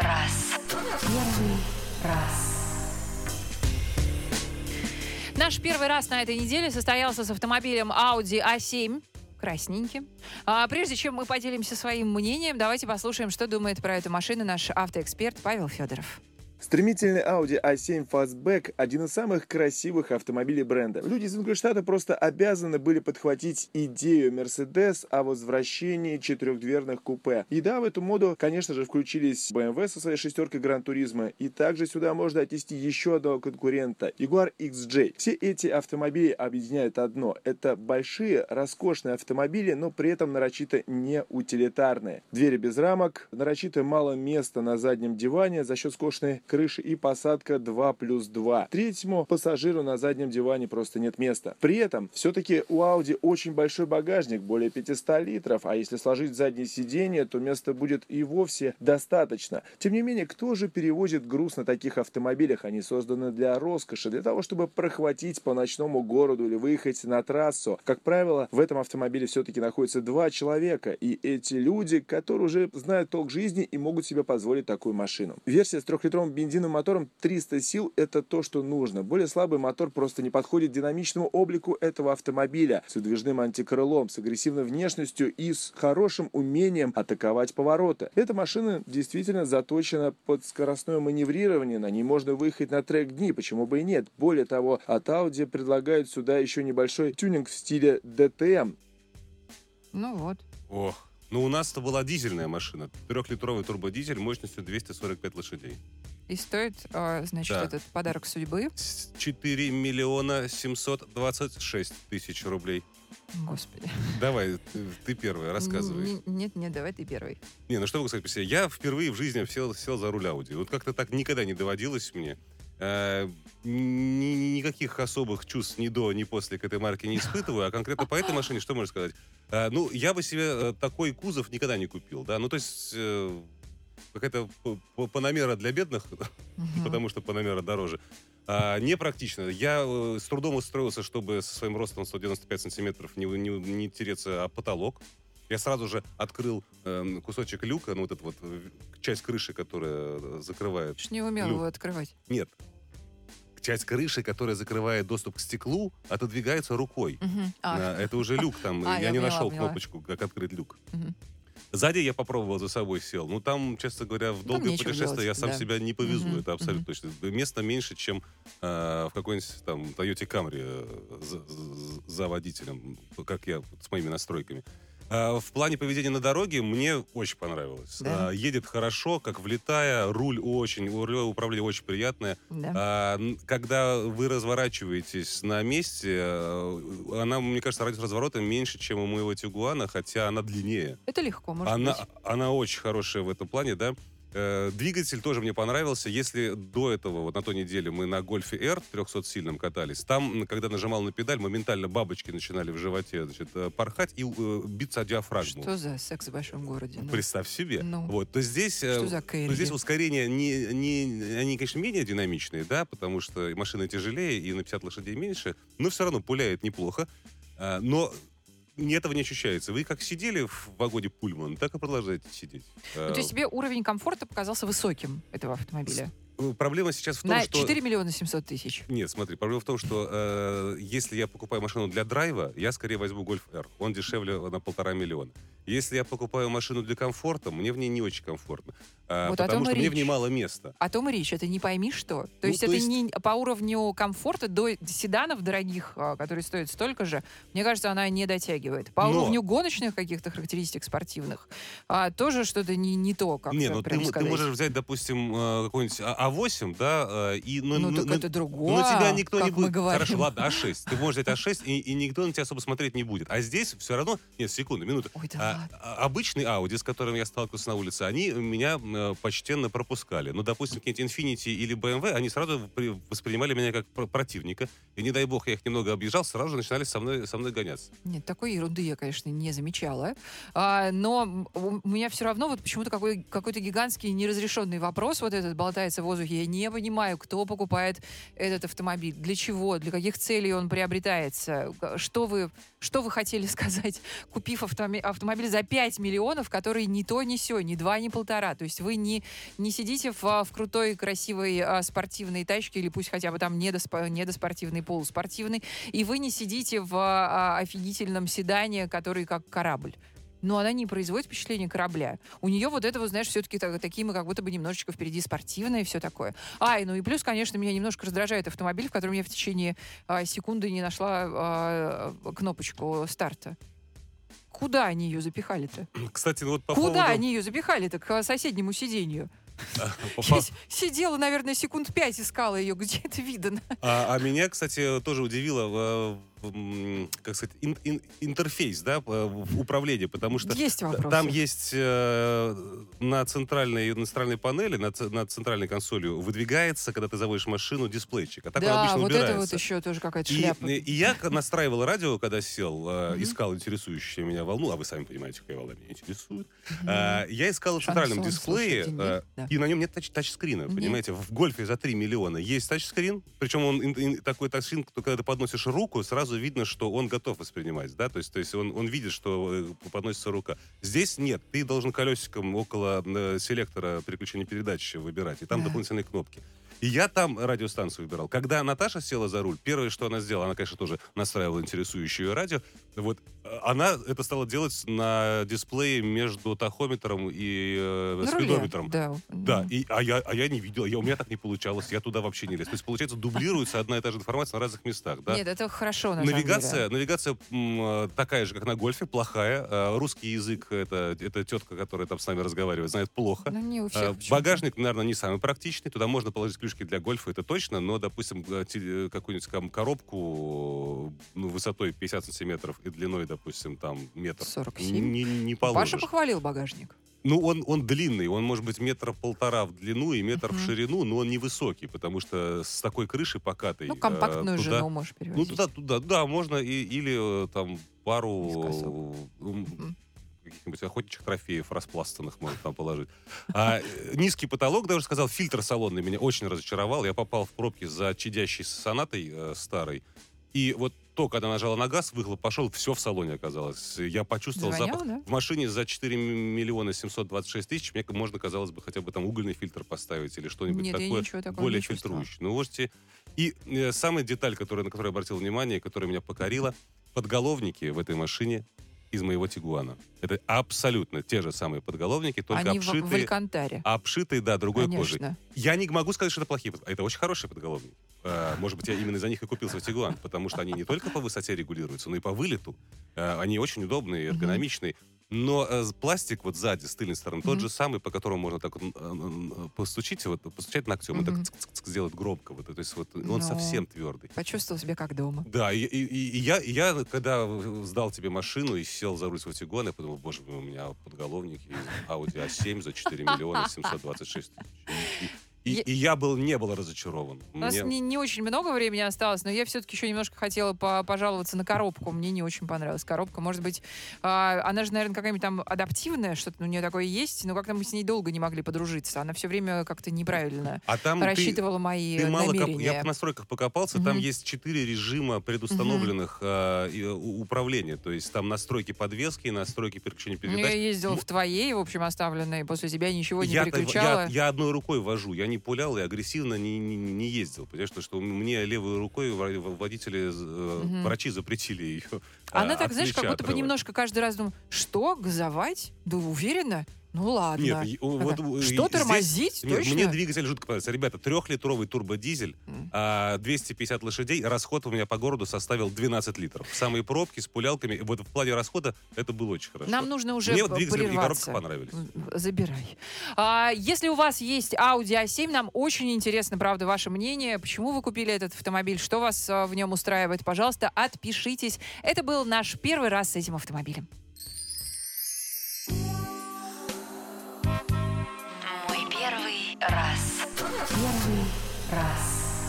раз. Первый раз. Наш первый раз на этой неделе состоялся с автомобилем Audi A7 красненьким. А прежде чем мы поделимся своим мнением, давайте послушаем, что думает про эту машину наш автоэксперт Павел Федоров. Стремительный Audi A7 Fastback – один из самых красивых автомобилей бренда. Люди из Ингольштата просто обязаны были подхватить идею Mercedes о возвращении четырехдверных купе. И да, в эту моду, конечно же, включились BMW со своей шестеркой Gran Turismo, и также сюда можно отнести еще одного конкурента – Jaguar XJ. Все эти автомобили объединяют одно – это большие, роскошные автомобили, но при этом нарочито не утилитарные. Двери без рамок, нарочито мало места на заднем диване за счет скошенной крыши и посадка 2 плюс 2. Третьему пассажиру на заднем диване просто нет места. При этом все-таки у Audi очень большой багажник, более 500 литров, а если сложить заднее сиденье, то места будет и вовсе достаточно. Тем не менее, кто же перевозит груз на таких автомобилях? Они созданы для роскоши, для того, чтобы прохватить по ночному городу или выехать на трассу. Как правило, в этом автомобиле все-таки находится два человека, и эти люди, которые уже знают толк жизни и могут себе позволить такую машину. Версия с трехлитровым бензиновым мотором 300 сил – это то, что нужно. Более слабый мотор просто не подходит динамичному облику этого автомобиля с выдвижным антикрылом, с агрессивной внешностью и с хорошим умением атаковать повороты. Эта машина действительно заточена под скоростное маневрирование, на ней можно выехать на трек дни, почему бы и нет. Более того, от Audi предлагают сюда еще небольшой тюнинг в стиле DTM. Ну вот. Ох, ну у нас-то была дизельная машина. Трехлитровый турбодизель мощностью 245 лошадей. И стоит, э, значит, Да. этот подарок судьбы. С 4 миллиона 726 тысяч рублей. Господи. Давай, ты, ты первая, рассказывай. Н- Нет, нет, давай ты первый. Не, ну что могу сказать по себе? Я впервые в жизни сел, сел за руль Audi. Вот как-то так никогда не доводилось мне. Э, ни- ни- никаких особых чувств ни до, ни после к этой марке не испытываю. А конкретно по этой машине что можно сказать? Э, ну, я бы себе э, такой кузов никогда не купил. Да? Ну, то есть... э, Какая-то паномера для бедных, Мгм. потому что паномера дороже. А, непрактично. Я э, с трудом устроился, чтобы со своим ростом 195 сантиметров не, не, не тереться о потолок. Я сразу же открыл эм, кусочек люка, ну вот эту вот э, часть крыши, которая э, закрывает... Ж не умел Люк. его открывать. Нет. Часть крыши, которая закрывает доступ к стеклу, отодвигается рукой. Мгм. А, это уже люк там. А, я, я не поняла, нашел поняла. кнопочку, как открыть люк. Мгм. Сзади я попробовал за собой сел. Ну, там, честно говоря, в Там долгое нечего путешествие делать, я сам да. себя не повезу. Мгм, Это абсолютно точно. Места меньше, чем э, в какой-нибудь там Toyota Camry э, за, за- водителем, как я с моими настройками. А в плане поведения на дороге мне очень понравилось. Да? А, едет хорошо, как влетая, руль очень, рулевое управление очень приятное. да. Н- когда вы разворачиваетесь на месте, э, она, мне кажется, радиус разворота меньше, чем у моего Тигуана, хотя она длиннее. Это легко, может Она, быть. она очень хорошая в этом плане, да. Э, Двигатель тоже мне понравился. Если до этого, вот на той неделе, мы на Гольфе R 300-сильном катались, там, когда нажимал на педаль, моментально бабочки начинали в животе значит, э, порхать и э, биться о диафрагму. Что за секс в большом городе? Ну, Представь себе. Ну. Вот, то здесь, э, Что за Кэрри? то здесь ускорения не, не, они, конечно, менее динамичные, да, потому что машины тяжелее и на 50 лошадей меньше, но все равно пуляет неплохо. Но этого не ощущается. Вы как сидели в вагоне Пульман, так и продолжаете сидеть. Ну, то есть тебе уровень комфорта показался высоким этого автомобиля? Э, Проблема сейчас в том, На что... 4 миллиона 700 тысяч. Нет, смотри, проблема в том, что э, если я покупаю машину для драйва, я скорее возьму Гольф R. Он дешевле на полтора миллиона. Если я покупаю машину для комфорта, мне в ней не очень комфортно. А, Вот о потому что мне речь. мало места. О том и речь, это не пойми что. То Ну, есть то это есть- не по уровню комфорта до седанов дорогих, а, которые стоят столько же, мне кажется, она не дотягивает. По Но- уровню гоночных каких-то характеристик спортивных а, тоже что-то не, не то, как Не, ну ты, ты можешь взять, допустим, э, какой-нибудь А- А8, да, и... Ну, так это другое, Но тебя никто не будет... говорим. Хорошо, ладно, А6. Ты можешь взять А6, и, и никто на тебя особо смотреть не будет. А здесь все равно... Нет, секунду, минуту. Ой, да А, ладно. а, обычный Audi, с которым я сталкивался на улице, они меня почтенно пропускали. Ну, допустим, какие-нибудь Infiniti или BMW, они сразу при- воспринимали меня как пр- противника. И не дай бог, я их немного объезжал, сразу же начинали со мной, со мной гоняться. Нет, такой ерунды я, конечно, не замечала. А, но у меня все равно вот почему-то какой, какой-то гигантский неразрешенный вопрос вот этот болтается в воздухе. Я не понимаю, кто покупает этот автомобиль, для чего, для каких целей он приобретается, что вы, что вы хотели сказать, купив автомобиль за 5 миллионов, который ни то, ни сё, ни два, ни полтора. То есть вы не, не сидите в, а, в крутой, красивой а, спортивной тачке, или пусть хотя бы там недоспо, недоспортивный, полуспортивный, и вы не сидите в а, офигительном седане, который как корабль но она не производит впечатление корабля. У нее вот это, вот, знаешь, все-таки так, такие мы как будто бы немножечко впереди спортивное и все такое. А, и, ну и плюс, конечно, меня немножко раздражает автомобиль, в котором я в течение а, секунды не нашла а, кнопочку старта. Куда они ее запихали-то? Кстати, вот по Куда поводу... они ее запихали-то? К соседнему сиденью. Я с- сидела, наверное, секунд пять искала ее. Где это видно? А, а меня, кстати, тоже удивило, э, как сказать, ин- ин- интерфейс, да, э, в управлении, потому что Есть вопросы. там есть э, на центральной, на центральной панели, на, на центральной консолью выдвигается, когда ты заводишь машину, дисплейчик, а так он да, обычно вот это убирается. вот еще тоже какая-то И, шляпа. и я к- настраивал радио, когда сел, э, искал интересующую меня волну, а вы сами понимаете, какая волна меня интересует. А, я искал в центральном дисплее, э, и на нем нет тач- тачскрина, Нет. понимаете? В гольфе за 3 миллиона есть тачскрин, причем он ин- ин- такой тачскрин, когда ты подносишь руку, сразу видно, что он готов воспринимать, да, то есть, то есть он, он видит, что э, подносится рука. Здесь нет, ты должен колесиком около э, селектора переключения передач выбирать, и там Да. дополнительные кнопки. И я там радиостанцию выбирал. Когда Наташа села за руль, первое, что она сделала, она, конечно, тоже настраивала интересующее радио. Вот э, она это стала делать на дисплее между тахометром и э, На руле, спидометром. Да. Да, и, а, я, а я не видел, я, у меня так не получалось, я туда вообще не лез. То есть, получается, дублируется одна и та же информация на разных местах, да? Нет, это хорошо, на Навигация, навигация м, э, такая же, как на гольфе, плохая. Э, Русский язык, это, это тетка, которая там с нами разговаривает, знает плохо. Ну, не у всех. почему-то. Багажник, наверное, не самый практичный. Туда можно положить ключки для гольфа, это точно. Но, допустим, э, какую-нибудь там коробку ну, высотой 50 сантиметров и длиной, допустим, там метр. 47. Не, не Паша положишь. похвалил багажник. Ну, он, он длинный, он может быть метра полтора в длину и метр в Мгм. ширину, но он невысокий, потому что с такой крышей покатой... Ну, э, компактную туда- жену можешь Ну, перевозить. туда, туда, да, можно и, или э, там пару Наискосок. Каких-нибудь охотничьих трофеев распластанных можно там положить. А э, низкий потолок, даже сказал, фильтр салонный меня очень разочаровал. Я попал в пробки за чадящей сонатой э, старой. И вот то, когда нажала на газ, выхлоп пошел, все в салоне оказалось. Я почувствовал Звонила, запах. да? В машине за 4 миллиона 726 тысяч мне можно, казалось бы, хотя бы там угольный фильтр поставить или что-нибудь Нет, такое более фильтрующее. Ну, можете... И э, самая деталь, которая, на которую я обратил внимание, которая меня покорила, подголовники в этой машине из моего Тигуана. Это абсолютно те же самые подголовники, только Они в, в обшитые, Алькантаре. обшитые, да, другой кожей. Конечно. Я не могу сказать, что это плохие Это очень хорошие подголовники. Э, Может быть, я именно за них и купил свой Тигуан, потому что они не только по высоте регулируются, но и по вылету. Э, Они очень удобные, эргономичные. Но э, пластик вот сзади, с тыльной стороны, тот Мгм. же самый, по которому можно так вот э, постучить, вот, постучать ногтем, и так цк-цк-цк сделать громко. Вот, то есть вот он совсем твердый. Почувствовал себя как дома. Да, и, и- и- и я, и я, когда сдал тебе машину и сел за руль своего Тигуана, я подумал, боже мой, у меня подголовник и Audi A7 за 4 миллиона 726 тысяч. И, Я- и я был, не был разочарован. У нас Мне- не, не очень много времени осталось, но я все-таки еще немножко хотела по- пожаловаться на коробку. Мне не очень понравилась коробка. Может быть, а, она же, наверное, какая-нибудь там адаптивная, что-то у нее такое есть, но как-то мы с ней долго не могли подружиться. Она все время как-то неправильно а там ты- рассчитывала мои Ты мало коп- намерения. Я в настройках покопался, там Мгм. есть четыре режима предустановленных а, и, у- управления. То есть там настройки подвески, настройки переключения Ну, Я передач. ездила Ну, в твоей, в общем, оставленной, после тебя ничего не я, переключала. я, я одной рукой вожу, я не пулял и агрессивно не, не, не ездил. Понимаешь, потому что мне левой рукой во- во- водители, Мгм. врачи запретили ее. Она так, знаешь, как будто бы немножко каждый раз думает, что, газовать? Да уверена? Ну ладно. Нет, вот, э, Что, здесь- тормозить? Нет, Точно? мне двигатель жутко понравился. Ребята, трехлитровый турбодизель, а, 250 лошадей, расход у меня по городу составил 12 литров. Самые пробки с пулялками. Вот в плане расхода это было очень хорошо. Нам нужно уже Мне вот двигатель и коробка понравились. Забирай. А, если у вас есть Audi A7, нам очень интересно, правда, ваше мнение. Почему вы купили этот автомобиль? Что вас а, в нем устраивает? Пожалуйста, отпишитесь. Это был наш первый раз с этим автомобилем. atrás.